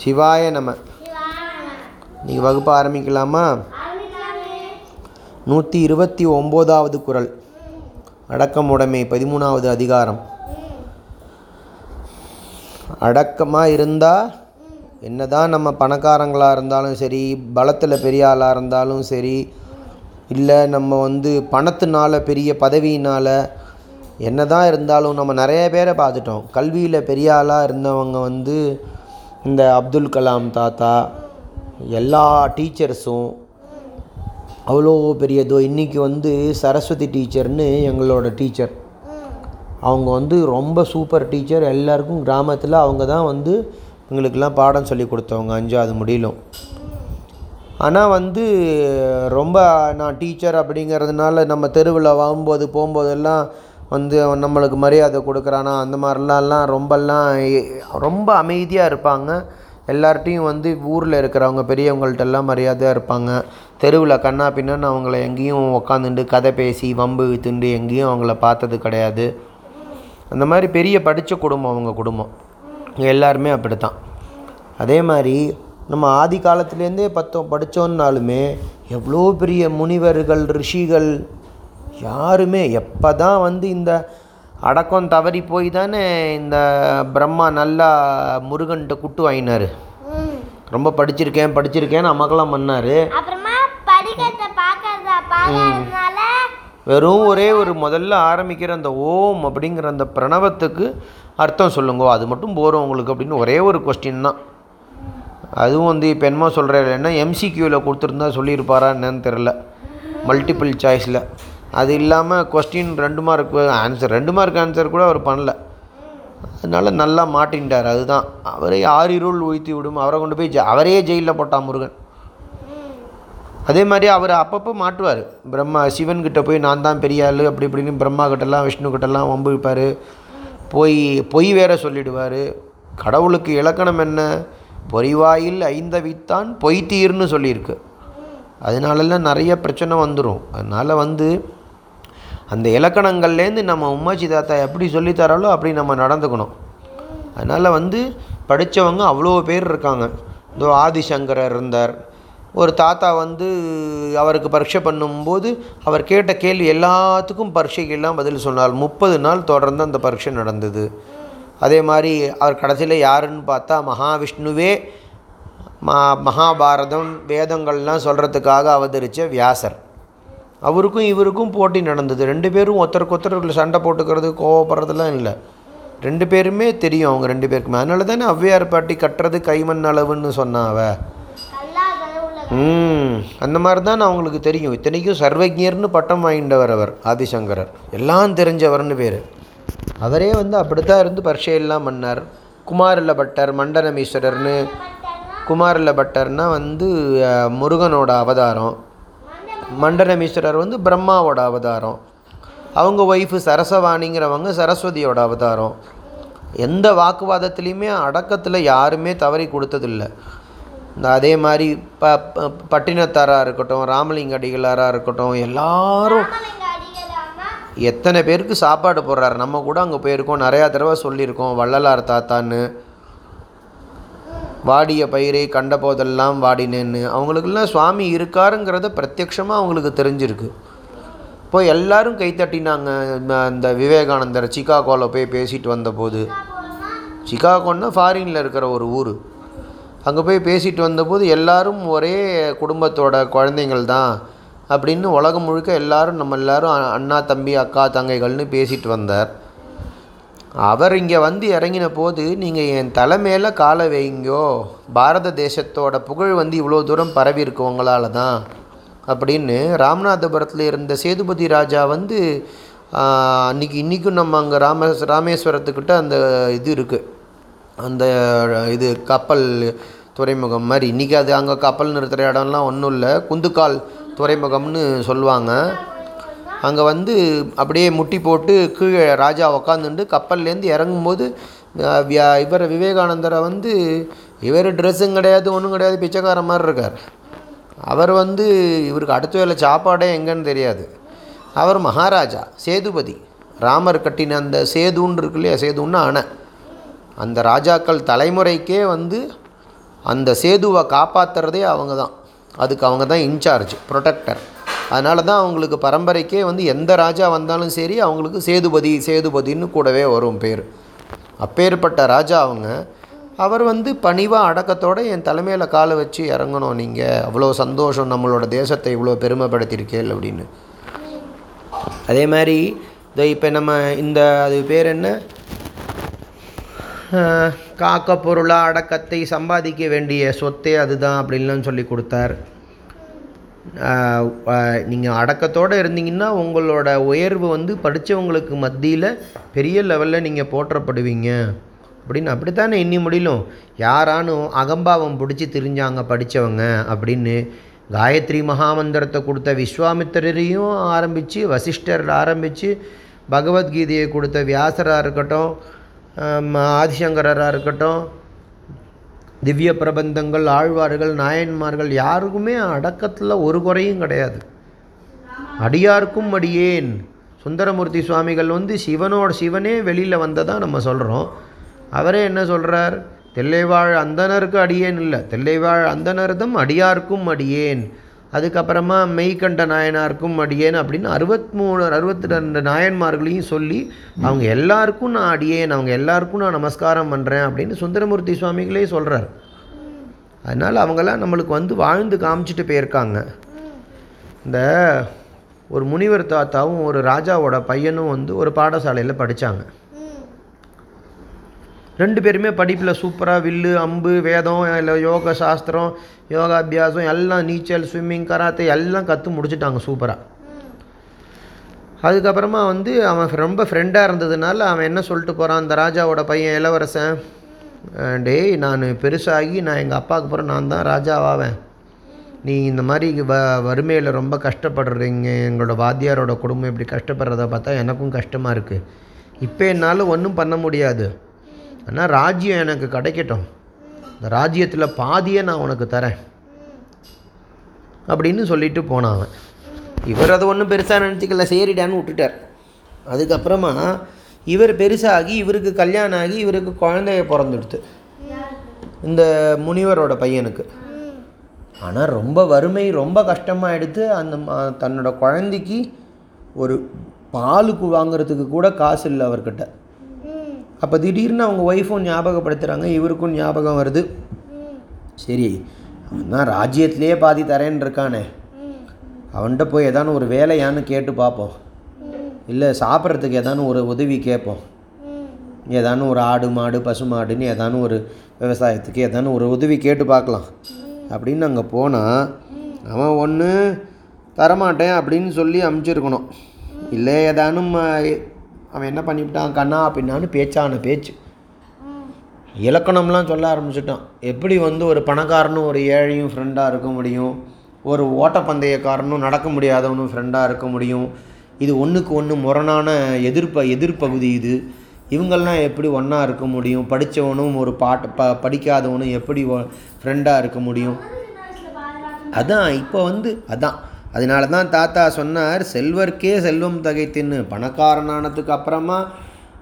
சிவாய நம. இன்றைக்கி வகுப்பு ஆரம்பிக்கலாமா? நூற்றி இருபத்தி ஒம்போதாவது குரல். அடக்கமுடைமை பதிமூணாவது அதிகாரம். அடக்கமாக இருந்தால் என்னதான் நம்ம பணக்காரங்களாக இருந்தாலும் சரி பலத்தில் பெரிய ஆளாக இருந்தாலும் சரி இல்லை நம்ம வந்து பணத்தினால பெரிய பதவியினால் என்ன தான் இருந்தாலும் நம்ம நிறைய பேரை பார்த்துட்டோம். கல்வியில் பெரிய ஆளாக இருந்தவங்க வந்து இந்த அப்துல் கலாம் தாத்தா எல்லா டீச்சர்ஸும் அவ்வளோ பெரிய இதோ இன்றைக்கி வந்து சரஸ்வதி டீச்சர்னு எங்களோட டீச்சர். அவங்க வந்து ரொம்ப சூப்பர் டீச்சர். எல்லாருக்கும் கிராமத்தில் அவங்க தான் வந்து எங்களுக்கெல்லாம் பாடம் சொல்லி கொடுத்தவங்க அஞ்சாவது முடியலும். ஆனால் வந்து ரொம்ப நான் டீச்சர் அப்படிங்கிறதுனால நம்ம தெருவில் வாங்கும்போது போகும்போதெல்லாம் வந்து நம்மளுக்கு மரியாதை கொடுக்குறானா அந்த மாதிரிலாம்லாம் ரொம்பலாம் ரொம்ப அமைதியாக இருப்பாங்க. எல்லார்ட்டையும் வந்து ஊரில் இருக்கிறவங்க பெரியவங்கள்ட்டெல்லாம் மரியாதையாக இருப்பாங்க. தெருவில் கண்ணா பின்னான்னு அவங்கள எங்கேயும் உக்காந்துட்டு கதை பேசி வம்பு வித்துண்டு எங்கேயும் அவங்கள பார்த்தது கிடையாது. அந்த மாதிரி பெரிய படித்த குடும்பம் அவங்க குடும்பம். எல்லாருமே அப்படி தான் அதே மாதிரி நம்ம ஆதி காலத்துலேருந்தே பத்தோம் படித்தோன்னாலுமே எவ்வளோ பெரிய முனிவர்கள் ரிஷிகள் யாருமே எப்போ தான் வந்து இந்த அடக்கம் தவறி போய் தானே இந்த பிரம்மா நல்லா முருகன்கிட்ட குட்டு வாங்கினார். ரொம்ப படிச்சிருக்கேன் படிச்சிருக்கேன்னு அமகலம் பண்ணார் வெறும் ஒரே ஒரு முதல்ல ஆரம்பிக்கிற அந்த ஓம் அப்படிங்கிற அந்த பிரணவத்துக்கு அர்த்தம் சொல்லுங்க அது மட்டும் போகிறோம் உங்களுக்கு அப்படின்னு ஒரே ஒரு கொஸ்டின் தான். அதுவும் வந்து இப்போ என்னமோ சொல்கிறாரு என்ன எம்சிக்யூவில் கொடுத்துருந்தா சொல்லியிருப்பாரா என்னன்னு தெரில மல்டிபிள் சாய்ஸில் அது இல்லாமல் கொஸ்டின் ரெண்டு மார்க் ஆன்சர் ரெண்டு மார்க் ஆன்சர் கூட அவர் பண்ணல. அதனால் நல்லா மாட்டின்ட்டார் அதுதான். அவரே ஆறிருள் ஒழித்து விடும். அவரை கொண்டு போய் ஜெ- அவரே ஜெயிலில் போட்டான் முருகன். அதே மாதிரி அவர் அப்பப்போ மாட்டுவார். பிரம்மா சிவன்கிட்ட போய் நான் தான் பெரிய ஆள் அப்படி இப்படின்னு பிரம்மா கிட்டலாம் விஷ்ணு கிட்டலாம் வம்பு வைப்பார். போய் பொய் வேற சொல்லிடுவார். கடவுளுக்கு இலக்கணம் என்ன? பொறிவாயில் ஐந்தவித்தான் பொய் தீர்னு சொல்லியிருக்கு. அதனாலலாம் நிறைய பிரச்சனை வந்துடும் அதனால் வந்து அந்த இலக்கணங்கள்லேருந்து நம்ம உம்மாச்சி தாத்தா எப்படி சொல்லித் தராலோ அப்படி நம்ம நடந்துக்கணும். அதனால் வந்து படித்தவங்க அவ்வளோ பேர் இருக்காங்க. இதோ ஆதிசங்கரர் இருந்தார். ஒரு தாத்தா வந்து அவருக்கு பரீட்சை பண்ணும்போது அவர் கேட்ட கேள்வி எல்லாத்துக்கும் பரீட்சைக்கெல்லாம் பதில் சொன்னார். முப்பது நாள் தொடர்ந்து அந்த பரீட்சை நடந்தது. அதே மாதிரி அவர் கடைசியில் யாருன்னு பார்த்தா மகாவிஷ்ணுவே மா மகாபாரதம் வேதங்கள்லாம் சொல்கிறதுக்காக அவதரித்த வியாசர். அவருக்கும் இவருக்கும் போட்டி நடந்தது. ரெண்டு பேரும் ஒருத்தருக்கு ஒருத்தர் சண்டை போட்டுக்கிறது கோவப்படுறதுலாம் இல்லை. ரெண்டு பேருமே தெரியும் அவங்க ரெண்டு பேருக்குமே. அதனால தானே ஔவையார் பாட்டி கட்டுறது கைமண் அளவுன்னு சொன்னாவ ம் அந்த மாதிரி தான் அவங்களுக்கு தெரியும். இத்தனைக்கும் சர்வஜர்னு பட்டம் வாங்கிட்டவர் அவர் ஆதிசங்கரர். எல்லாம் தெரிஞ்சவர்னு பேர். அவரே வந்து அப்படித்தான் இருந்து பரிசையெல்லாம் பண்ணார். குமாரில பட்டர் மண்டனமீஸ்வரர்னு குமாரில பட்டர்னால் வந்து முருகனோட அவதாரம். மண்டனமீஸ்வரர் வந்து பிரம்மாவோட அவதாரம். அவங்க ஒய்ஃபு சரசவாணிங்கிறவங்க சரஸ்வதியோட அவதாரம். எந்த வாக்குவாதத்துலேயுமே அடக்கத்தில் யாருமே தவறி கொடுத்ததில்ல. இந்த அதே மாதிரி ப ப- பட்டினத்தாராக இருக்கட்டும் ராமலிங்க அடிகளாராக இருக்கட்டும் எல்லாரும் எத்தனை பேருக்கு சாப்பாடு போடுறாரு? நம்ம கூட அங்கே போயிருக்கோம். நிறையா தடவை சொல்லியிருக்கோம். வள்ளலார் தாத்தான்னு. வாடிய பயிரை கண்ட போதெல்லாம் வாடினேன்னு. அவங்களுக்கெல்லாம் சுவாமி இருக்காருங்கிறத பிரத்யக்ஷமாக அவங்களுக்கு தெரிஞ்சிருக்கு. இப்போ எல்லாரும் கைத்தட்டினாங்க இந்த- அந்த விவேகானந்தர் சிகாகோவில் போய் பேசிட்டு வந்தபோது. சிகாகோன்னா ஃபாரினில் இருக்கிற ஒரு ஊர். அங்கே போய் பேசிட்டு வந்தபோது எல்லாரும் ஒரே குடும்பத்தோட குழந்தைங்கள் தான் அப்படின்னு உலகம் முழுக்க எல்லாரும் நம்ம எல்லாரும் அண்ணா தம்பி அக்கா தங்கைகள்னு பேசிட்டு வந்தார். அவர் இங்கே வந்து இறங்கின போது நீங்கள் என் தலைமையில் காலை வைங்கோ. பாரத தேசத்தோட புகழ் வந்து இவ்வளோ தூரம் பரவி இருக்கு உங்களால் தான். அப்படின்னு ராமநாதபுரத்தில் இருந்த சேதுபதி ராஜா வந்து அன்றைக்கி இன்றைக்கும் நம்ம அங்கே ராம ராமேஸ்வரத்துக்கிட்ட அந்த இது இருக்குது அந்த இது கப்பல் துறைமுகம் மாதிரி. இன்றைக்கி அது அங்கே கப்பல் நிறுத்துகிற இடம்லாம் ஒன்றும் இல்லை. குந்துக்கால் துறைமுகம்னு சொல்லுவாங்க. அங்கே வந்து அப்படியே முட்டி போட்டு கீழே ராஜா உக்காந்துண்டு கப்பல்லேருந்து இறங்கும்போது வியா- இவர் விவேகானந்தரை வந்து இவர் ட்ரெஸ்ஸும் கிடையாது ஒன்றும் கிடையாது பிச்சைக்கார மாதிரி இருக்கார். அவர் வந்து இவருக்கு அடுத்த வேலை சாப்பாடே எங்கன்னு தெரியாது. அவர் மகாராஜா சேதுபதி. ராமர் கட்டின அந்த சேதுன்னு இருக்கு இல்லையா சேதுன்னா அணை. அந்த ராஜாக்கள் தலைமுறைக்கே வந்து அந்த சேதுவை காப்பாற்றுறதே அவங்க தான் அதுக்கு அவங்க தான் இன்சார்ஜ் ப்ரொடெக்டர் அதனால தான் அவங்களுக்கு பரம்பரைக்கே வந்து எந்த ராஜா வந்தாலும் சரி அவங்களுக்கு சேதுபதி சேதுபதின்னு கூடவே வரும் பேர். அப்பேற்பட்ட ராஜா அவங்க. அவர் வந்து பணிவாக அடக்கத்தோடு என் தலைமையில் காலை வச்சு இறங்கணும். நீங்கள் அவ்வளோ சந்தோஷம் நம்மளோட தேசத்தை இவ்வளோ பெருமைப்படுத்தியிருக்கேள் அப்படின்னு. அதே மாதிரி இதை இப்போ நம்ம இந்த அது பேர் என்ன? காக்க பொருளாக அடக்கத்தை சம்பாதிக்க வேண்டிய சொத்தே அதுதான் அப்படின்லாம் சொல்லி கொடுத்தார். நீங்கள் அடக்கத்தோடு இருந்தீங்கன்னா உங்களோட உயர்வு வந்து படித்தவங்களுக்கு மத்தியில் பெரிய லெவலில் நீங்கள் போற்றப்படுவீங்க. அப்படின்னு அப்படித்தானே எண்ணி முடியலும் யாரானும் அகம்பாவம் பிடிச்சி திரிஞ்சாங்க படித்தவங்க அப்படின்னு காயத்ரி மகாமந்திரத்தை கொடுத்த விஸ்வாமித்திரரையும் ஆரம்பித்து வசிஷ்டர் ஆரம்பித்து பகவத்கீதையை கொடுத்த வியாசராக இருக்கட்டும் ஆதிசங்கரராக இருக்கட்டும் திவ்ய பிரபந்தங்கள் ஆழ்வார்கள் நாயன்மார்கள் யாருக்குமே அடக்கத்தில் ஒரு குறையும் கிடையாது. அடியார்க்கும் அடியேன். சுந்தரமூர்த்தி சுவாமிகள் வந்து சிவனோட சிவனே வெளியில் வந்ததான் நம்ம சொல்கிறோம் அவரே என்ன சொல்கிறார் தெல்லைவாழ் அந்தனருக்கு அடியேன் இல்லை. தெல்லைவாழ் அந்தனர்தம் அடியார்க்கும் அடியேன். அதுக்கப்புறமா மெய்கண்ட நாயனாருக்கும் அடியேன் அப்படின்னு அறுபத்மூணு அறுபத்தி ரெண்டு நாயன்மார்களையும் சொல்லி அவங்க எல்லாருக்கும் நான் அடியேன் அவங்க எல்லாருக்கும் நான் நமஸ்காரம் பண்ணுறேன் அப்படின்னு சுந்தரமூர்த்தி சுவாமிகளே சொல்கிறார் அதனால் அவங்கெல்லாம் நம்மளுக்கு வந்து வாழ்ந்து காமிச்சிட்டு போயிருக்காங்க. இந்த ஒரு முனிவர் தாத்தாவும் ஒரு ராஜாவோட பையனும் வந்து ஒரு பாடசாலையில் படித்தாங்க ரெண்டு பேருமே படிப்பில் சூப்பராக வில்லு அம்பு வேதம் இல்லை யோக சாஸ்திரம் யோகா அபியாசம் எல்லாம் நீச்சல் ஸ்விம்மிங் கராத்தே எல்லாம் கற்று முடிச்சிட்டாங்க சூப்பராக அதுக்கப்புறமா வந்து அவன் ரொம்ப ஃப்ரெண்டாக இருந்ததுனால அவன் என்ன சொல்லிட்டு போகிறான் அந்த ராஜாவோட பையன் இளவரசன் டேய் நான் பெருசாகி நான் எங்கள் அப்பாவுக்கு அப்புறம் நான் தான் ராஜாவாவேன். நீ இந்த மாதிரி வ வறுமையில் ரொம்ப கஷ்டப்படுறீங்க எங்களோட வாத்தியாரோட குடும்பம் இப்படி கஷ்டப்படுறத பார்த்தா எனக்கும் கஷ்டமாக இருக்குது இப்போ என்னால் ஒன்றும் பண்ண முடியாது. ஆனால் ராஜ்யம் எனக்கு கிடைக்கட்டும். இந்த ராஜ்யத்தில் பாதியை நான் உனக்கு தரேன். அப்படின்னு சொல்லிட்டு போனான் அவன். இவர் அதை ஒன்றும் பெருசாக நினச்சிக்கல சரிடான்னு விட்டுட்டார். அதுக்கப்புறமா இவர் பெருசாகி இவருக்கு கல்யாணம் ஆகி இவருக்கு குழந்தைய பிறந்துடுத்து. இந்த முனிவரோட பையனுக்கு. ஆனால் ரொம்ப வறுமை ரொம்ப கஷ்டமாக எடுத்து அந்த தன்னோட குழந்தைக்கு ஒரு பாலுக்கு வாங்குறதுக்கு கூட காசு இல்லை அவர்கிட்ட. அப்போ திடீர்னு அவங்க ஒய்ஃபும் ஞாபகப்படுத்துகிறாங்க இவருக்கும் ஞாபகம் வருது. சரி அவன் தான் ராஜ்யத்திலேயே பாதி தரேன்னு இருக்கானே. அவன்கிட்ட போய் ஏதானு ஒரு வேலையான்னு கேட்டு பார்ப்போம் இல்லை சாப்பிட்றதுக்கு ஏதானு ஒரு உதவி கேட்போம் ஏதானு ஒரு ஆடு மாடு பசு மாடுன்னு ஏதானு ஒரு விவசாயத்துக்கு ஏதானு ஒரு உதவி கேட்டு பார்க்கலாம் அப்படின்னு அங்கே போனால் அவன் ஒன்று தரமாட்டேன் அப்படின்னு சொல்லி அமுச்சிருக்கணும். இல்லை ஏதானும் அவன் என்ன பண்ணிவிட்டான்? கண்ணா அப்படின்னான்னு பேச்சான பேச்சு. இலக்கணம்லாம் சொல்ல ஆரம்பிச்சிட்டான். எப்படி வந்து ஒரு பணக்காரனும் ஒரு ஏழையும் ஃப்ரெண்டாக இருக்க முடியும்? ஒரு ஓட்டப்பந்தயக்காரனும் நடக்க முடியாதவனும் ஃப்ரெண்டாக இருக்க முடியும்? இது ஒன்றுக்கு ஒன்று முரணான எதிர்ப்ப எதிர்ப்பகுதி இது. இவங்கெல்லாம் எப்படி ஒன்றா இருக்க முடியும்? படித்தவனும் ஒரு பாட்டு ப படிக்காதவனும் எப்படி ஃப்ரெண்டாக இருக்க முடியும்? அதான் இப்போ வந்து அதான். அதனால தான் தாத்தா சொன்னார் செல்வர்க்கே செல்வம் தகைத்தின்னு. பணக்காரனானதுக்கு அப்புறமா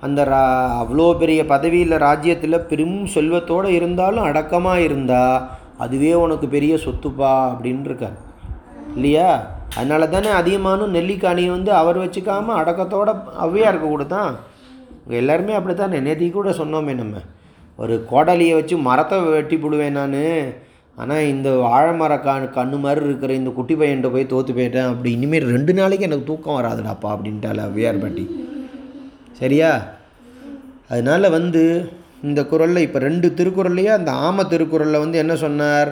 அந்த ரா அவ்வளோ பெரிய பதவியில் ராஜ்யத்தில் பெரும் செல்வத்தோடு இருந்தாலும் அடக்கமாக இருந்தா அதுவே உனக்கு பெரிய சொத்துப்பா அப்படின்னு இல்லையா? அதனால தானே அதிகமானும் நெல்லிக்காணியை வந்து அவர் வச்சுக்காம அடக்கத்தோட ஔவையாருக்கு கொடுத்தான். எல்லாருமே அப்படி தான் நேத்தி கூட சொன்னோமே நம்ம. ஒரு கோடலியை வச்சு மரத்தை வெட்டி போடுவேன் நான். ஆனால் இந்த வாழைமர கண் கண்ணு மாதிரி இருக்கிற இந்த குட்டி பையன்கிட்ட போய் தோற்று போயிட்டேன் அப்படி. இனிமேல் ரெண்டு நாளைக்கு எனக்கு தூக்கம் வராதுடாப்பா அப்படின்ட்டால ஔவையார் பாட்டி. சரியா? அதனால் வந்து இந்த குறளில் இப்போ ரெண்டு திருக்குறள்லையே அந்த ஆம திருக்குறளில் வந்து என்ன சொன்னார்?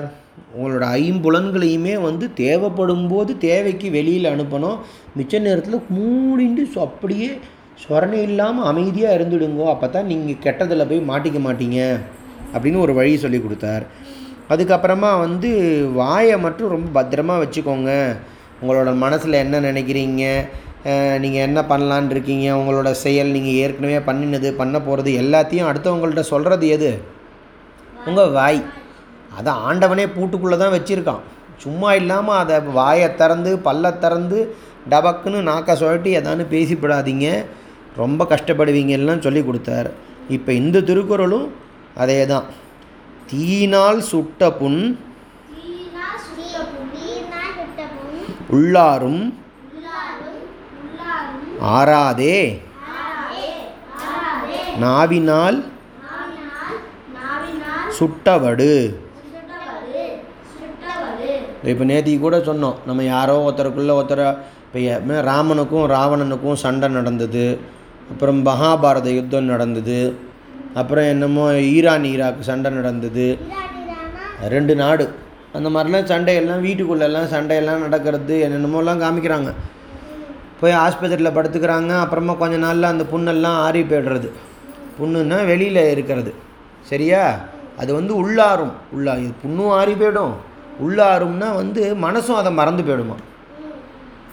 உங்களோட ஐம்புலன்களையுமே வந்து தேவைப்படும் போது தேவைக்கு வெளியில் அனுப்பணும். மிச்ச நேரத்தில் மூடிண்டு ஸோ அப்படியே சொரணை இல்லாமல் அமைதியாக இருந்துடுங்கோ. அப்போ தான் நீங்கள் கெட்டதில் போய் மாட்டிக்க மாட்டீங்க அப்படின்னு ஒரு வழி சொல்லி கொடுத்தார். அதுக்கப்புறமா வந்து வாயை மட்டும் ரொம்ப பத்திரமா வச்சுக்கோங்க. உங்களோட மனசில் என்ன நினைக்கிறீங்க? நீங்கள் என்ன பண்ணலான்னு இருக்கீங்க? உங்களோட செயல் நீங்கள் ஏற்கனவே பண்ணினது பண்ண போகிறது எல்லாத்தையும் அடுத்தவங்கள்ட்ட சொல்கிறது எது? உங்கள் வாய். அதை ஆண்டவனே பூட்டுக்குள்ளே தான் வச்சுருக்கான். சும்மா இல்லாமல் அதை வாயை திறந்து பல்ல திறந்து டபக்குன்னு நாக்கை சொல்லிட்டு எதான்னு பேசிப்படாதீங்க. ரொம்ப கஷ்டப்படுவீங்கலாம் சொல்லி கொடுத்தார். இப்போ இந்த திருக்குறளும் அதே தான் தீயினால் சுட்ட புண் உள்ளாரும் ஆறாதே. நாவினால் சுட்டவடு. இப்போ நேத்திக்கு கூட சொன்னோம் நம்ம யாரோ ஒருத்தருக்குள்ளே ஒருத்தரை இப்போ ராமனுக்கும் ராவணனுக்கும் சண்டை நடந்தது அப்புறம் மகாபாரத யுத்தம் நடந்தது அப்புறம் என்னமோ ஈரான் ஈராக் சண்டை நடந்தது. ரெண்டு நாடு. அந்த மாதிரிலாம் சண்டையெல்லாம் வீட்டுக்குள்ளெல்லாம் சண்டையெல்லாம் நடக்கிறது என்னென்னமோலாம் காமிக்கிறாங்க. போய் ஆஸ்பத்திரியில் படுத்துக்கிறாங்க அப்புறமா கொஞ்ச நாளில் அந்த புண்ணெல்லாம் ஆறி போய்டுறது. புண்ணுன்னா வெளியில் இருக்கிறது. சரியா? அது வந்து உள்ளாரும் உள்ளா இது புண்ணும் ஆறி போயிடும். உள்ளாரும்னா வந்து மனசும் அதை மறந்து போயிடுமா?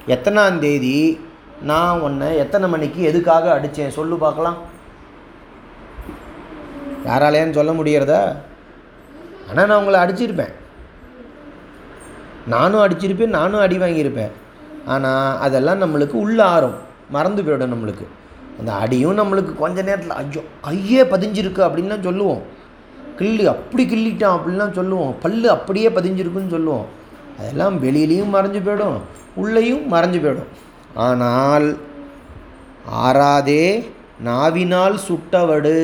எத்தனாம் தேதி நான் உன்னை எத்தனை மணிக்கு எதுக்காக அடித்தேன் சொல்லு பார்க்கலாம். யாராலையான்னு சொல்ல முடியறதா? ஆனால் நான் உங்களை அடிச்சிருப்பேன். நானும் அடிச்சிருப்பேன் நானும் அடி வாங்கியிருப்பேன். ஆனால் அதெல்லாம் நம்மளுக்கு உள்ள ஆறும். மறந்து போயிடும் நம்மளுக்கு. அந்த அடியும் நம்மளுக்கு கொஞ்ச நேரத்தில் ஐயோ ஐயே பதிஞ்சிருக்கு அப்படின்லாம் சொல்லுவோம். கிள்ளி அப்படி கிள்ளிட்டான் அப்படின்லாம் சொல்லுவோம். பல்லு அப்படியே பதிஞ்சிருக்குன்னு சொல்லுவோம். அதெல்லாம் வெளியிலையும் மறைஞ்சு போயிடும் உள்ளேயும் மறைஞ்சு போயிடும். ஆனால் ஆறாதே நாவினால் சுட்டவடு.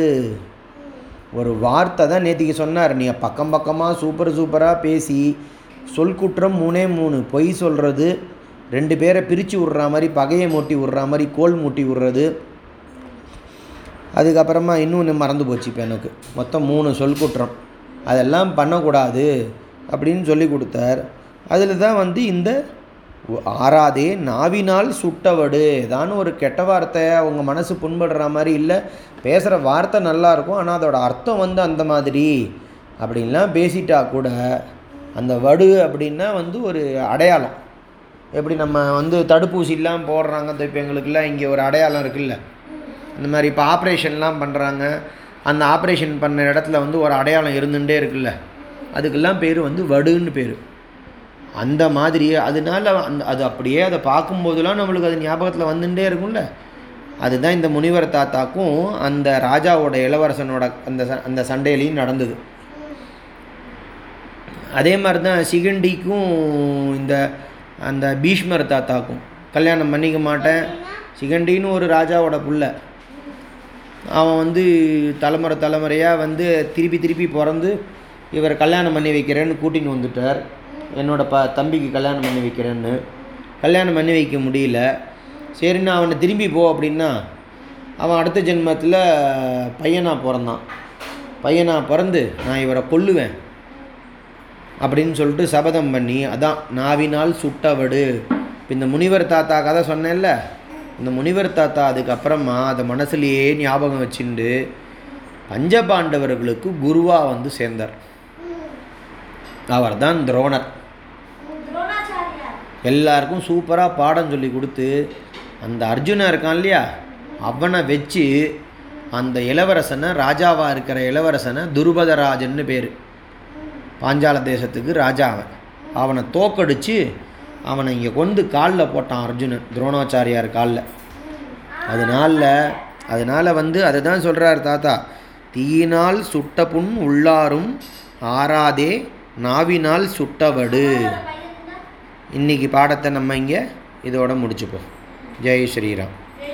ஒரு வார்த்தை தான் நேற்றுக்கு சொன்னார். நீ பக்கம் பக்கமாக சூப்பர் சூப்பராக பேசி சொல் குற்றம் மூணே மூணு பொய் சொல்கிறது ரெண்டு பேரை பிரித்து விட்ற மாதிரி பகையை மூட்டி விட்ற மாதிரி கோல் மூட்டி விட்றது. அதுக்கப்புறமா இன்னொன்று மறந்து போச்சு இப்போ எனக்கு. மொத்தம் மூணு சொல் குற்றம். அதெல்லாம் பண்ணக்கூடாது அப்படின்னு சொல்லி கொடுத்தார். அதில் தான் வந்து இந்த ஆறாதே நாவினால் சுட்டவடு. ஏதான ஒரு கெட்ட வார்த்தை அவங்க மனசு புண்படுற மாதிரி இல்லை. பேசுகிற வார்த்தை நல்லா இருக்கும். ஆனால் அதோட அர்த்தம் வந்து அந்த மாதிரி. அப்படின்லாம் பேசிட்டா கூட அந்த வடு அப்படின்னா வந்து ஒரு அடையாளம். எப்படி நம்ம வந்து தடுப்பூசிலாம் போடுறாங்க. இப்போ எங்களுக்குலாம் இங்கே ஒரு அடையாளம் இருக்குல்ல. இந்த மாதிரி இப்போ ஆப்ரேஷன்லாம் பண்ணுறாங்க அந்த ஆப்ரேஷன் பண்ண இடத்துல வந்து ஒரு அடையாளம் இருந்துகிட்டே இருக்குல்ல. அதுக்கெல்லாம் பேர் வந்து வடுன்னு பேர். அந்த மாதிரி அதனால அந்த அது அப்படியே அதை பார்க்கும்போதெல்லாம் நம்மளுக்கு அது ஞாபகத்தில் வந்துட்டே இருக்கும்ல. அதுதான் இந்த முனிவர் தாத்தாக்கும் அந்த ராஜாவோட இளவரசனோட அந்த ச- அந்த சண்டையிலையும் நடந்தது. அதே மாதிரி தான் சிகண்டிக்கும் இந்த அந்த பீஷ்மர் தாத்தாக்கும். கல்யாணம் பண்ணிக்க மாட்டேன். சிகண்டின்னு ஒரு ராஜாவோட புள்ள. அவன் வந்து தலைமுறை தலைமுறையாக வந்து திருப்பி திருப்பி பிறந்து இவர் கல்யாணம் பண்ணி வைக்கிறேன்னு கூட்டின்னு வந்துட்டார். என்னோட ப தம்பிக்கு கல்யாணம் பண்ணி வைக்கிறேன்னு. கல்யாணம் பண்ணி வைக்க முடியல. சரின்னு அவனை திரும்பி போ அப்படின்னா அவன் அடுத்த ஜென்மத்தில் பையனாக பிறந்தான். பையனாக பிறந்து நான் இவரை கொல்லுவேன் அப்படின்னு சொல்லிட்டு சபதம் பண்ணி அதான் நாவினால் சுட்டவடு. இப்போ இந்த முனிவர் தாத்தா கதை சொன்னேன்ல இந்த முனிவர் தாத்தா அதுக்கப்புறமா அதை மனசுலேயே ஞாபகம் வச்சுண்டு பஞ்சபாண்டவர்களுக்கு குருவாக வந்து சேர்ந்தார். அவர் தான் துரோணர். எல்லாருக்கும் சூப்பராக பாடம் சொல்லி கொடுத்து அந்த அர்ஜுனன் இருக்கான் இல்லையா? அவனை வச்சு அந்த இளவரசனை ராஜாவாக இருக்கிற இளவரசனை துருபதராஜன்னு பேர். பாஞ்சால தேசத்துக்கு ராஜா அவனை. தோக்கடிச்சு அவனை இங்கே கொண்டு காலில் போட்டான் அர்ஜுனன் துரோணாச்சாரியார் காலில். அதனால அதனால் வந்து அதை தான் சொல்கிறார் தாத்தா தீயினால் சுட்ட புண் உள்ளாரும் ஆறாதே நாவினால் சுட்டவடு. இன்னைக்கு பாடத்தை நம்ம இங்கே இதோட முடிச்சுப்போம். ஜெய் ஸ்ரீராம்.